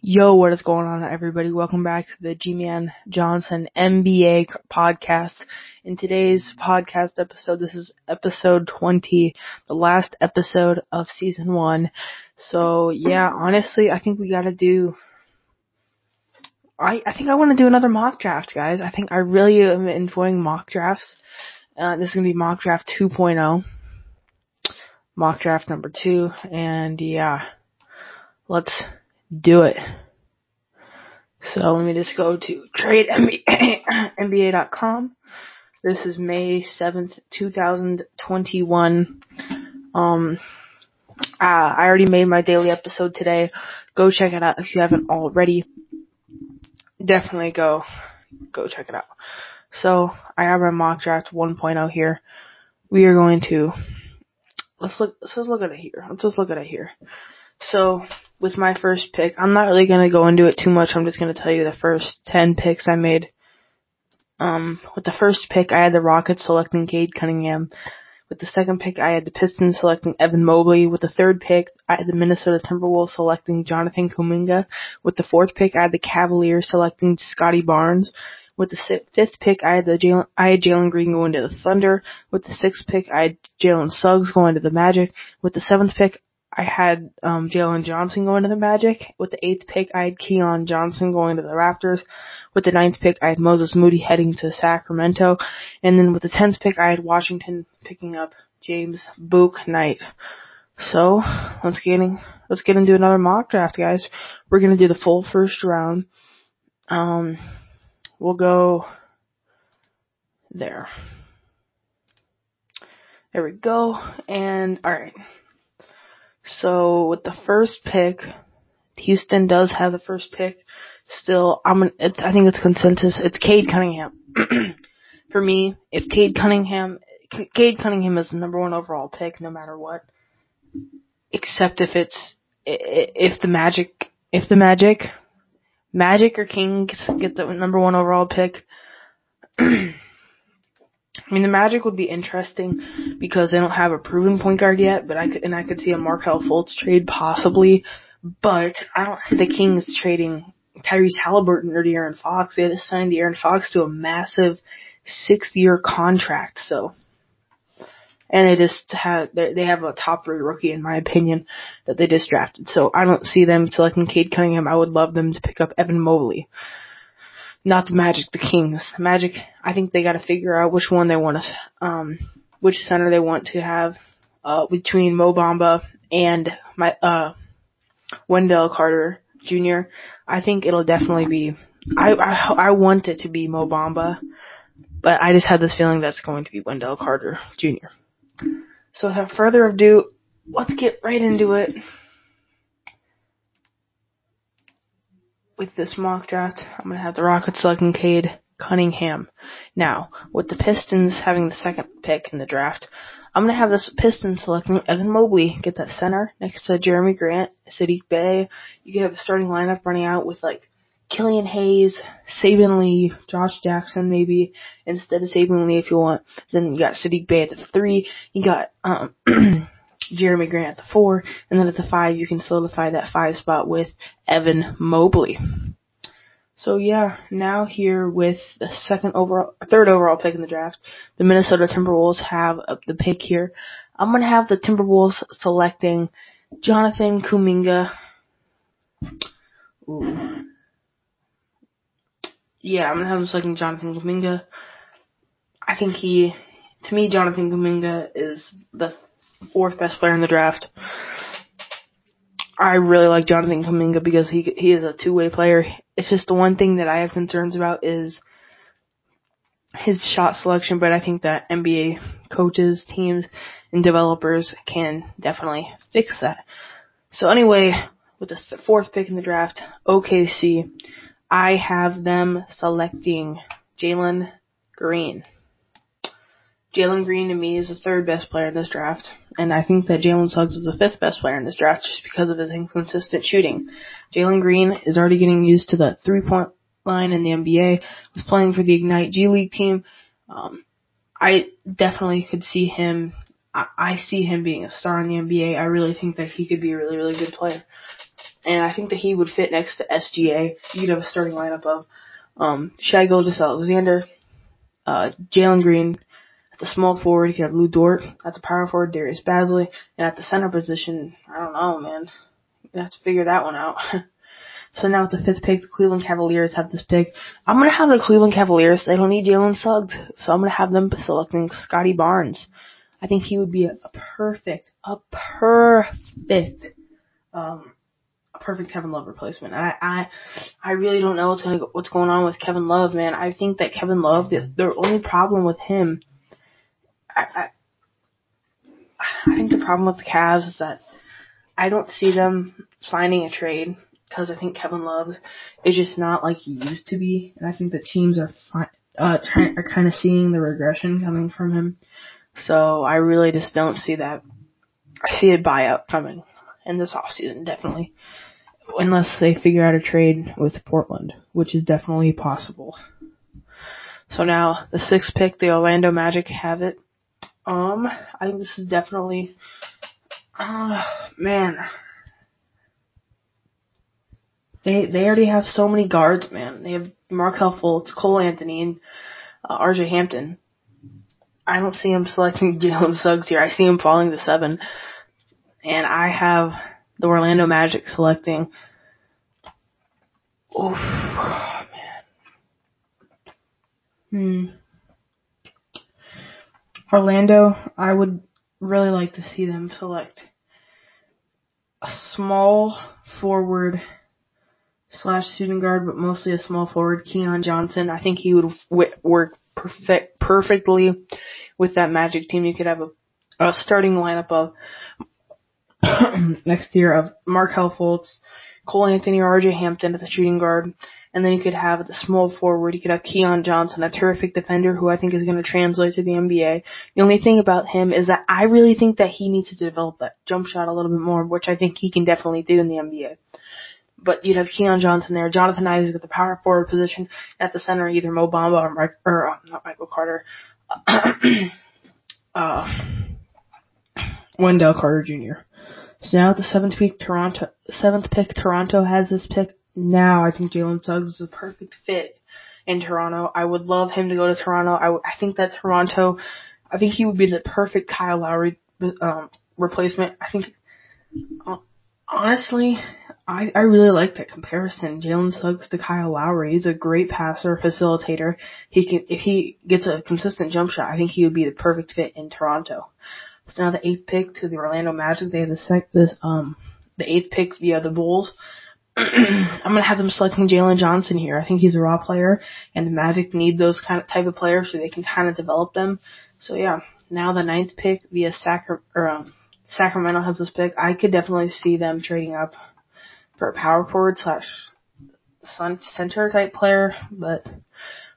Yo, what is going on, everybody? Welcome back to the G-Man Johnson NBA podcast. In today's podcast episode, this is episode 20, the last episode of season one. So, yeah, honestly, I think we gotta do, I, I think I want to do another mock draft, guys. I think I really am enjoying mock drafts. Uh, this is gonna be mock draft 2.0. Mock draft number two, and yeah, let's do it. So let me just go to tradeNBA.com. This is May 7th, 2021. Um, uh, I already made my daily episode today. Go check it out if you haven't already. Definitely go, go check it out. So I have a mock draft 1.0 here. We are going to, let's look, let's just look at it here. Let's just look at it here. So with my first pick, I'm not really gonna go into it too much. I'm just gonna tell you the first 10 picks I made. Um, with the first pick, I had the Rockets selecting Cade Cunningham. With the second pick, I had the Pistons selecting Evan Mobley. With the third pick, I had the Minnesota Timberwolves selecting Jonathan Kuminga. With the fourth pick, I had the Cavaliers selecting Scottie Barnes. With the fifth pick, I had the Jalen, I had Jalen Green going to the Thunder. With the sixth pick, I had Jalen Suggs going to the Magic. With the seventh pick, I had um, Jalen Johnson going to the Magic. With the eighth pick, I had Keon Johnson going to the Raptors. With the ninth pick, I had Moses Moody heading to Sacramento. And then with the tenth pick, I had Washington picking up James Bouknight. So let's get let's get into another mock draft, guys. We're gonna do the full first round. Um, we'll go there. There we go. And alright. So with the first pick, Houston does have the first pick. Still, I'm an, I think it's consensus. It's Cade Cunningham. For me, if Cade Cunningham, Cade Cunningham is the number one overall pick, no matter what. Except if it's if the Magic, if the Magic, Magic or Kings get the number one overall pick. I mean, the Magic would be interesting because they don't have a proven point guard yet, but I could, and I could see a Markelle Fultz trade possibly, but I don't see the Kings trading Tyrese Halliburton or De'Aaron Fox. They just signed De'Aaron Fox to a massive six-year contract, so. And they just have, they have a top three rookie in my opinion that they just drafted. So I don't see them selecting Cade Cunningham. I would love them to pick up Evan Mobley not the Magic, the Kings. Magic, I think they got to figure out which one they want to, um, which center they want to have uh, between Mo Bamba and my uh, Wendell Carter Jr. I think it'll definitely be. I, I I want it to be Mo Bamba, but I just have this feeling that's going to be Wendell Carter Jr. So without further ado, let's get right into it. With this mock draft, I'm going to have the Rockets selecting Cade Cunningham. Now, with the Pistons having the second pick in the draft, I'm going to have the Pistons selecting Evan Mobley, get that center next to Jerami Grant, Saddiq Bey. You can have a starting lineup running out with like Killian Hayes, Saben Lee, Josh Jackson maybe instead of Saben Lee if you want. Then you got Saddiq Bey at the three. You got um Jerami Grant at the four, and then at the five, you can solidify that five spot with Evan Mobley. So yeah, now here with the second overall, third overall pick in the draft, the Minnesota Timberwolves have the pick here. I'm gonna have the Timberwolves selecting Jonathan Kuminga. Ooh. Yeah, I'm gonna have him selecting Jonathan Kuminga. I think he, to me, Jonathan Kuminga is the fourth best player in the draft. I really like Jonathan Kuminga because he he is a two way player. It's just the one thing that I have concerns about is his shot selection, but I think that NBA coaches, teams, and developers can definitely fix that. So anyway, with the fourth pick in the draft, OKC, I have them selecting Jalen Green. Jalen Green to me is the third best player in this draft, and I think that Jalen Suggs is the fifth best player in this draft just because of his inconsistent shooting. Jalen Green is already getting used to the three point line in the NBA, was playing for the Ignite G League team. Um, I definitely could see him. I, I see him being a star in the NBA. I really think that he could be a really, really good player. and I think that he would fit next to SGA. You'd have a starting lineup of um, Shai Gilgeous-Alexander, uh, Jalen Green. At the small forward, you could have Lu Dort. At the power forward, Darius Bazley. And at the center position, I don't know, man. You have to figure that one out. so now it's the fifth pick. The Cleveland Cavaliers have this pick. I'm gonna have the Cleveland Cavaliers. They don't need Jalen Suggs, so I'm gonna have them selecting Scottie Barnes. I think he would be a, perfect, a perfect, um, a perfect Kevin Love replacement. I, I, I really don't know what's going on with Kevin Love, man. I think that Kevin Love, the, the only problem with him, I, I, think the problem with the Cavs is that I don't see them signing a trade because I think Kevin Love is just not like he used to be, and I think the teams are uh trying, are kind of seeing the regression coming from him. So I really just don't see that. I see a buyout coming in this offseason, definitely. Unless they figure out a trade with Portland, which is definitely possible. So now, the sixth pick, the Orlando Magic have it. Um, I think this is definitely, uh, man. They, they already have so many guards, man. They have Markelle Fultz, Cole Anthony, and uh, RJ Hampton. I don't see him selecting Jalen Suggs here. I see him falling to seven. And I have the Orlando Magic selecting. Oof, man. Hmm. Orlando, I would really like to see them select a small forward slash shooting guard, but mostly a small forward, Keon Johnson. I think he would w- work perfect perfectly with that Magic team. You could have a, a starting lineup of next year of Markelle Fultz, Cole Anthony, or RJ Hampton at the shooting guard. And then you could have the small forward, you could have Keon Johnson, a terrific defender who I think is going to translate to the NBA. The only thing about him is that I really think that he needs to develop that jump shot a little bit more, which I think he can definitely do in the NBA. But you'd have Keon Johnson there, Jonathan Isaac at the power forward position, at the center either Mo Bamba or, Mark, or uh, not Michael Carter, uh, Wendell Carter Jr. So now the seventh pick, Toronto, seventh pick, Toronto has this pick. Now I think Jalen Suggs is a perfect fit in Toronto. I would love him to go to Toronto. I, w- I think that Toronto, I think he would be the perfect Kyle Lowry um, replacement. I think, uh, honestly, I, I really like that comparison. Jalen Suggs to Kyle Lowry. He's a great passer, facilitator. He can, if he gets a consistent jump shot, I think he would be the perfect fit in Toronto. So now the eighth pick to the Orlando Magic. They have the sec, this, um, the eighth pick via the Bulls. I'm gonna have them selecting Jalen Johnson here. I think he's a raw player, and the Magic need those kind of type of players so they can kind of develop them. So yeah, now the ninth pick via Sacra- or, um, Sacramento has this pick. I could definitely see them trading up for a power forward slash center type player, but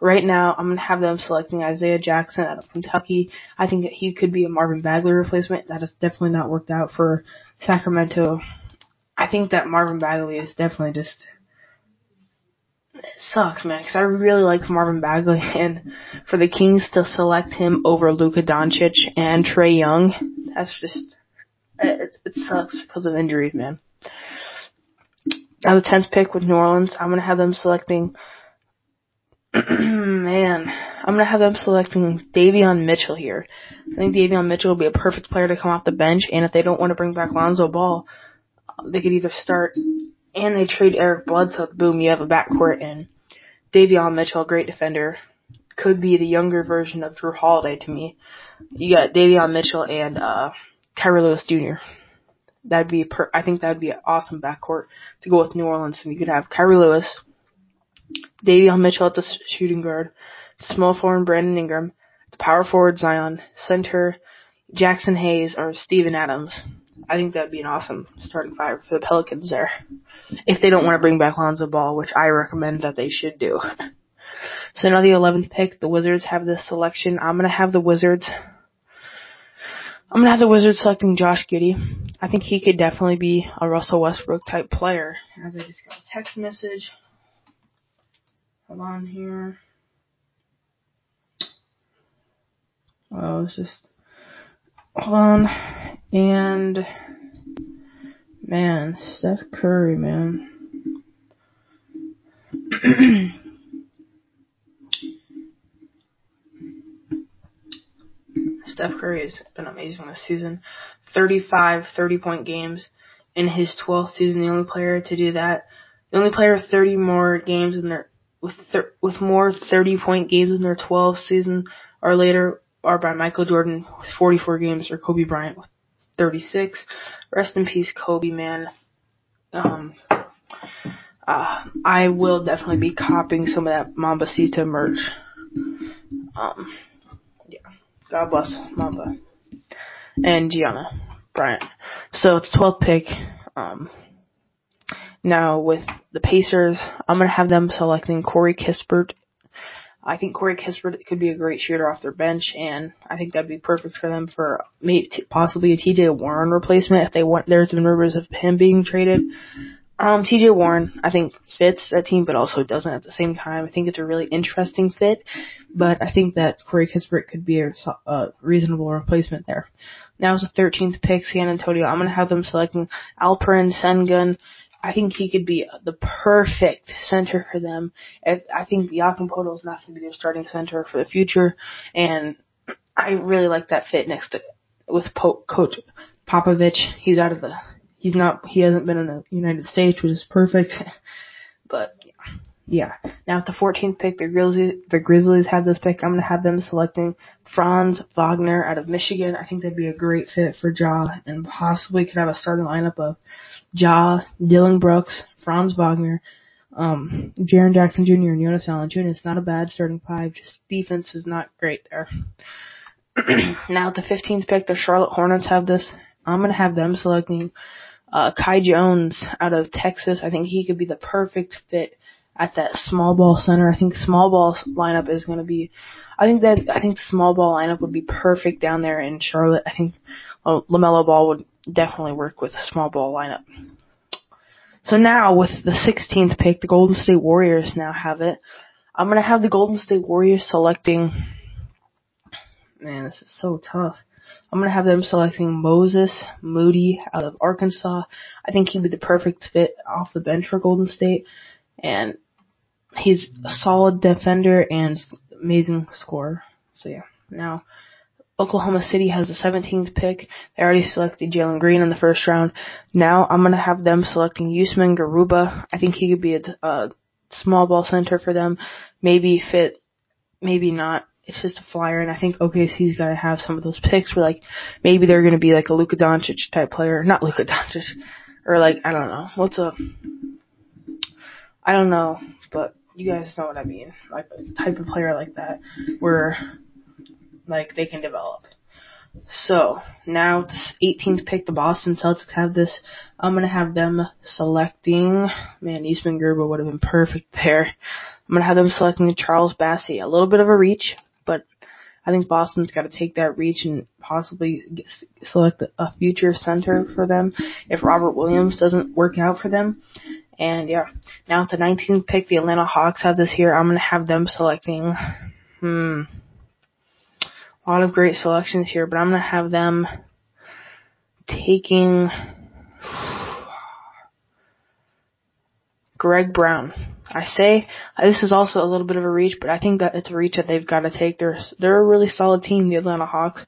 right now I'm gonna have them selecting Isaiah Jackson out of Kentucky. I think he could be a Marvin Bagley replacement. That has definitely not worked out for Sacramento. I think that Marvin Bagley is definitely just sucks, man, because I really like Marvin Bagley, and for the Kings to select him over Luka Doncic and Trae Young, that's just it, it sucks because of injuries, man. Now the tenth pick with New Orleans, I'm gonna have them selecting. man, I'm gonna have them selecting Davion Mitchell here. I think Davion Mitchell will be a perfect player to come off the bench, and if they don't want to bring back Lonzo Ball, they could either start and they trade Eric Bledsoe. Boom, you have a backcourt and Davion Mitchell, great defender, could be the younger version of Jrue Holiday to me. You got Davion Mitchell and uh Kira Lewis Jr. That'd be per- I think that'd be an awesome backcourt to go with New Orleans, and you could have Kira Lewis, Davion Mitchell at the shooting guard, small forward Brandon Ingram, the power forward Zion, center Jaxson Hayes or Steven Adams. I think that'd be an awesome starting five for the Pelicans there. If they don't want to bring back Lonzo Ball, which I recommend that they should do. So now the 11th pick, the Wizards have this selection. I'm going to have the Wizards. I'm going to have the Wizards selecting Josh Giddey. I think he could definitely be a Russell Westbrook type player. As I just got a text message. Hold on here. Oh, it's just hold on and Man, Steph Curry, man. Steph Curry has been amazing this season. 35 30 point games in his 12th season. The only player to do that. The only player with 30 more games in their with thir- with more 30 point games in their 12th season or later are by Michael Jordan with 44 games or Kobe Bryant with 36. Rest in peace, Kobe, man. Um, uh, I will definitely be copying some of that Mambacita merch. Um, yeah. God bless Mamba and Gianna Bryant. So it's 12th pick. Um, now with the Pacers, I'm gonna have them selecting Corey Kispert. I think Corey Kispert could be a great shooter off their bench, and I think that'd be perfect for them for maybe possibly a TJ Warren replacement if they want. There's been rumors of him being traded. Um, TJ Warren, I think fits that team, but also doesn't at the same time. I think it's a really interesting fit, but I think that Corey Kispert could be a, a reasonable replacement there. Now it's the 13th pick, San Antonio. I'm gonna have them selecting Alperen Sengun. I think he could be the perfect center for them. I think Jakob Poeltl is not going to be their starting center for the future, and I really like that fit next to with po- Coach Popovich. He's out of the he's not he hasn't been in the United States, which is perfect. but yeah, now at the 14th pick, the Grizzlies the Grizzlies have this pick. I'm gonna have them selecting Franz Wagner out of Michigan. I think that'd be a great fit for Ja, and possibly could have a starting lineup of Ja, Dillon Brooks, Franz Wagner, um, Jaren Jackson Jr. and Jonas Valanciunas. Not a bad starting five. Just defense is not great there. now at the 15th pick, the Charlotte Hornets have this. I'm gonna have them selecting uh, Kai Jones out of Texas. I think he could be the perfect fit at that small ball center. I think small ball lineup is going to be. I think that I think the small ball lineup would be perfect down there in Charlotte. I think well, Lamelo Ball would definitely work with a small ball lineup. So now with the 16th pick, the Golden State Warriors now have it. I'm gonna have the Golden State Warriors selecting. Man, this is so tough. I'm gonna have them selecting Moses Moody out of Arkansas. I think he'd be the perfect fit off the bench for Golden State, and he's a solid defender and amazing scorer. So yeah, now Oklahoma City has the 17th pick. They already selected Jalen Green in the first round. Now I'm gonna have them selecting Usman Garuba. I think he could be a, a small ball center for them. Maybe fit, maybe not. It's just a flyer, and I think OKC's got to have some of those picks where like maybe they're gonna be like a Luka Doncic type player, not Luka Doncic, or like I don't know what's a, I don't know, but you guys know what I mean, like a type of player like that where like they can develop. So now this 18th pick, the Boston Celtics have this. I'm gonna have them selecting. Man, Usman Garuba would have been perfect there. I'm gonna have them selecting Charles Bassey. A little bit of a reach, but I think Boston's got to take that reach and possibly get, select a future center for them if Robert Williams doesn't work out for them. And yeah, now at the 19th pick, the Atlanta Hawks have this here. I'm gonna have them selecting. Hmm a lot of great selections here, but I'm gonna have them taking Greg Brown. I say this is also a little bit of a reach, but I think that it's a reach that they've got to take. They're they're a really solid team, the Atlanta Hawks,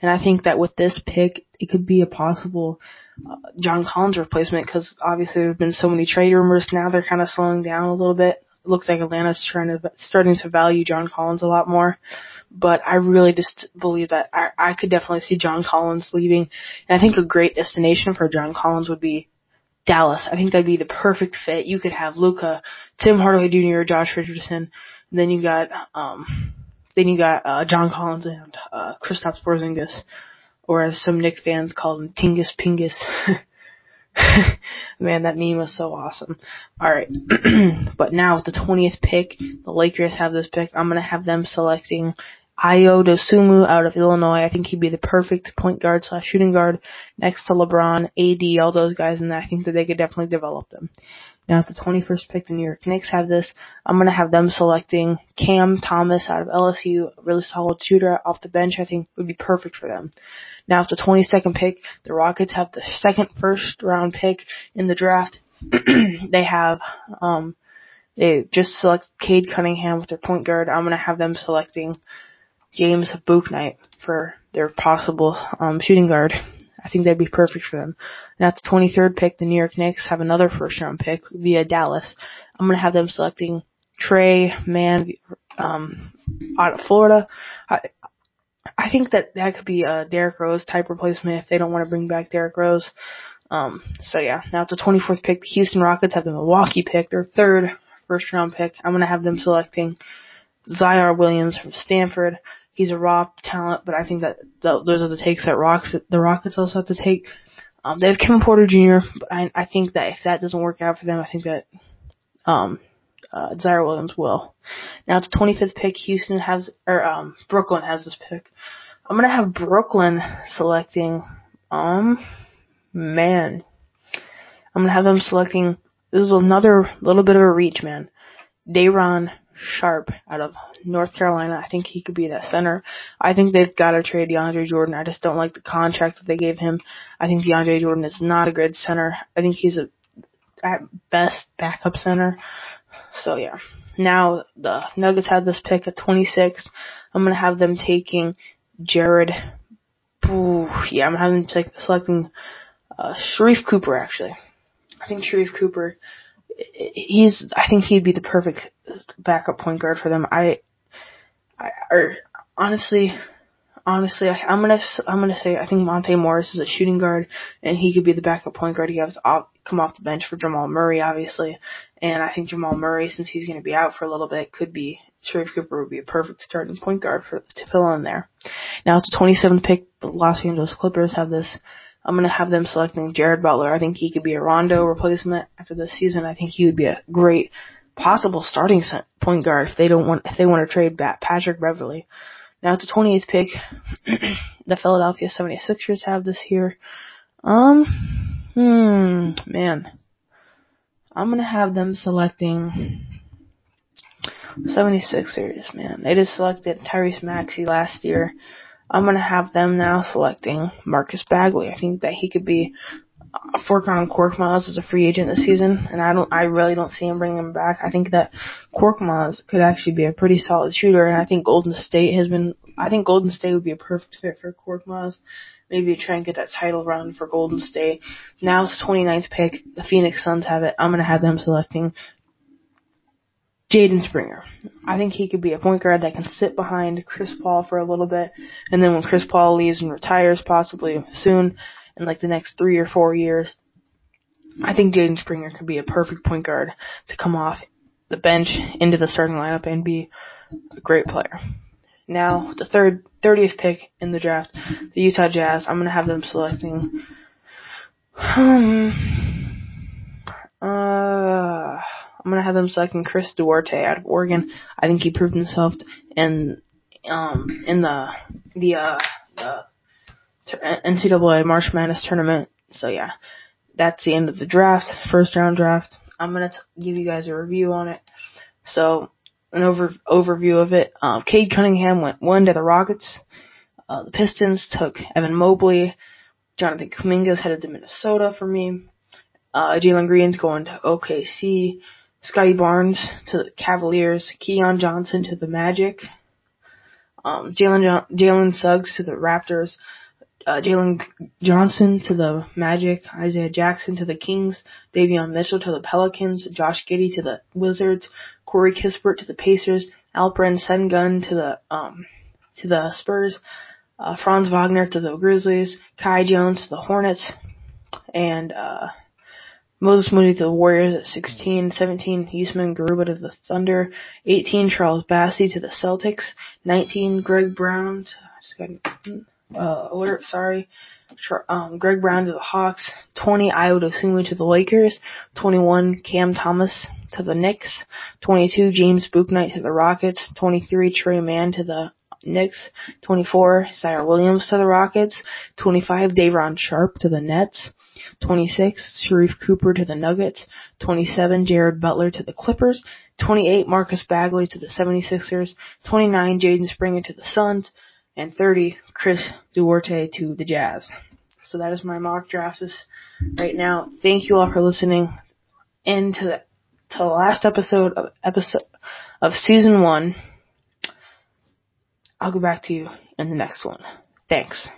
and I think that with this pick, it could be a possible uh, John Collins replacement because obviously there have been so many trade rumors. Now they're kind of slowing down a little bit. Looks like Atlanta's trying to starting to value John Collins a lot more but I really just believe that I, I could definitely see John Collins leaving. And I think a great destination for John Collins would be Dallas. I think that'd be the perfect fit. You could have Luka, Tim Hardaway Jr., Josh Richardson, then you got um then you got uh John Collins and uh Kristaps Porzingis, or as some Knick fans call him, Tingus Pingus. Man, that meme was so awesome. Alright. but now with the 20th pick, the Lakers have this pick. I'm gonna have them selecting Ayo Dosunmu out of Illinois. I think he'd be the perfect point guard slash shooting guard next to LeBron, AD, all those guys, and I think that they could definitely develop them. Now at the 21st pick, the New York Knicks have this. I'm to have them selecting Cam Thomas out of LSU, really solid shooter off the bench. I think would be perfect for them. Now at the 22nd pick, the Rockets have the second first round pick in the draft. they have, um, they just select Cade Cunningham with their point guard. I'm to have them selecting James Bouknight for their possible um, shooting guard. I think that'd be perfect for them. Now it's the 23rd pick. The New York Knicks have another first round pick via Dallas. I'm to have them selecting Tre Mann um, out of Florida. I, I think that that could be a Derrick Rose type replacement if they don't want to bring back Derrick Rose. Um, so yeah, now it's the 24th pick. The Houston Rockets have the Milwaukee pick, their third first round pick. I'm going to have them selecting Ziaire Williams from Stanford he's a raw talent, but I think that th- those are the takes that Rocks, the Rockets also have to take. Um, they have Kevin Porter Jr., but I, I think that if that doesn't work out for them, I think that um, uh, Ziaire Williams will. Now it's 25th pick. Houston has, or um, Brooklyn has this pick. I'm gonna have Brooklyn selecting. Um, man, I'm gonna have them selecting. This is another little bit of a reach, man. Day'Ron Sharpe out of North Carolina. I think he could be that center. I think they've got to trade DeAndre Jordan. I just don't like the contract that they gave him. I think DeAndre Jordan is not a good center. I think he's a at best backup center. So yeah. Now the Nuggets have this pick at 26. I'm gonna have them taking Jared. Ooh, yeah, I'm having take selecting uh, Sharife Cooper actually. I think Sharife Cooper he's I think he'd be the perfect backup point guard for them. I, I or honestly, honestly, I, am gonna I'm gonna say I think Monte Morris is a shooting guard, and he could be the backup point guard. He has come off the bench for Jamal Murray, obviously, and I think Jamal Murray, since he's gonna be out for a little bit, could be Sharife Cooper would be a perfect starting point guard for to fill in there. Now it's a 27th pick. The Los Angeles Clippers have this I'm gonna have them selecting Jared Butler. I think he could be a Rondo replacement after this season. I think he would be a great possible starting point guard if they don't want if they want to trade back Patrick Beverley. Now at the 28th pick, the Philadelphia 76ers have this here. Um, hmm, man, I'm gonna have them selecting 76ers. Man, they just selected Tyrese Maxey last year. I'm gonna have them now selecting Marcus Bagley. I think that he could be Furkan Korkmaz as a free agent this season, and I don't, I really don't see him bringing him back. I think that Korkmaz could actually be a pretty solid shooter, and I think Golden State has been, I think Golden State would be a perfect fit for Korkmaz. Maybe try and get that title run for Golden State. Now it's 29th pick. The Phoenix Suns have it. I'm gonna have them selecting Jaden Springer. I think he could be a point guard that can sit behind Chris Paul for a little bit, and then when Chris Paul leaves and retires, possibly soon, in like the next three or four years, I think Jaden Springer could be a perfect point guard to come off the bench into the starting lineup and be a great player. Now, the third, 30th pick in the draft, the Utah Jazz, I'm gonna have them selecting, um, uh, I'm gonna have them selecting Chris Duarte out of Oregon. I think he proved himself in um in the the uh the NCAA March Madness tournament. So yeah, that's the end of the draft, first round draft. I'm gonna t- give you guys a review on it. So an over overview of it. Um, Cade Cunningham went one to the Rockets. Uh, the Pistons took Evan Mobley. Jonathan Kuminga's headed to Minnesota for me. Uh, Jalen Green's going to OKC. Scottie Barnes to the Cavaliers, Keon Johnson to the Magic, um, Jalen Jalen Suggs to the Raptors, uh, Jalen Johnson to the Magic, Isaiah Jackson to the Kings, Davion Mitchell to the Pelicans, Josh Giddey to the Wizards, Corey Kispert to the Pacers, Alperen Sengun to the um to the Spurs, uh, Franz Wagner to the Grizzlies, Kai Jones to the Hornets, and uh Moses Moody to the Warriors at 16, 17 Usman Garuba to the Thunder, 18 Charles Bassey to the Celtics, 19 Greg Brown, to, uh, alert, sorry, um, Greg Brown to the Hawks, 20 Ayo Dosunmu to the Lakers, 21 Cam Thomas to the Knicks, 22 James Bouknight to the Rockets, 23 Tre Mann to the Knicks, 24 Ziaire Williams to the Rockets, 25 Day'Ron Sharpe to the Nets, 26, Sharife Cooper to the Nuggets. 27, Jared Butler to the Clippers. 28, Marcus Bagley to the 76ers. 29, Jaden Springer to the Suns. And 30, Chris Duarte to the Jazz. So that is my mock drafts right now. Thank you all for listening into the, to the last episode of episode of season one. I'll go back to you in the next one. Thanks.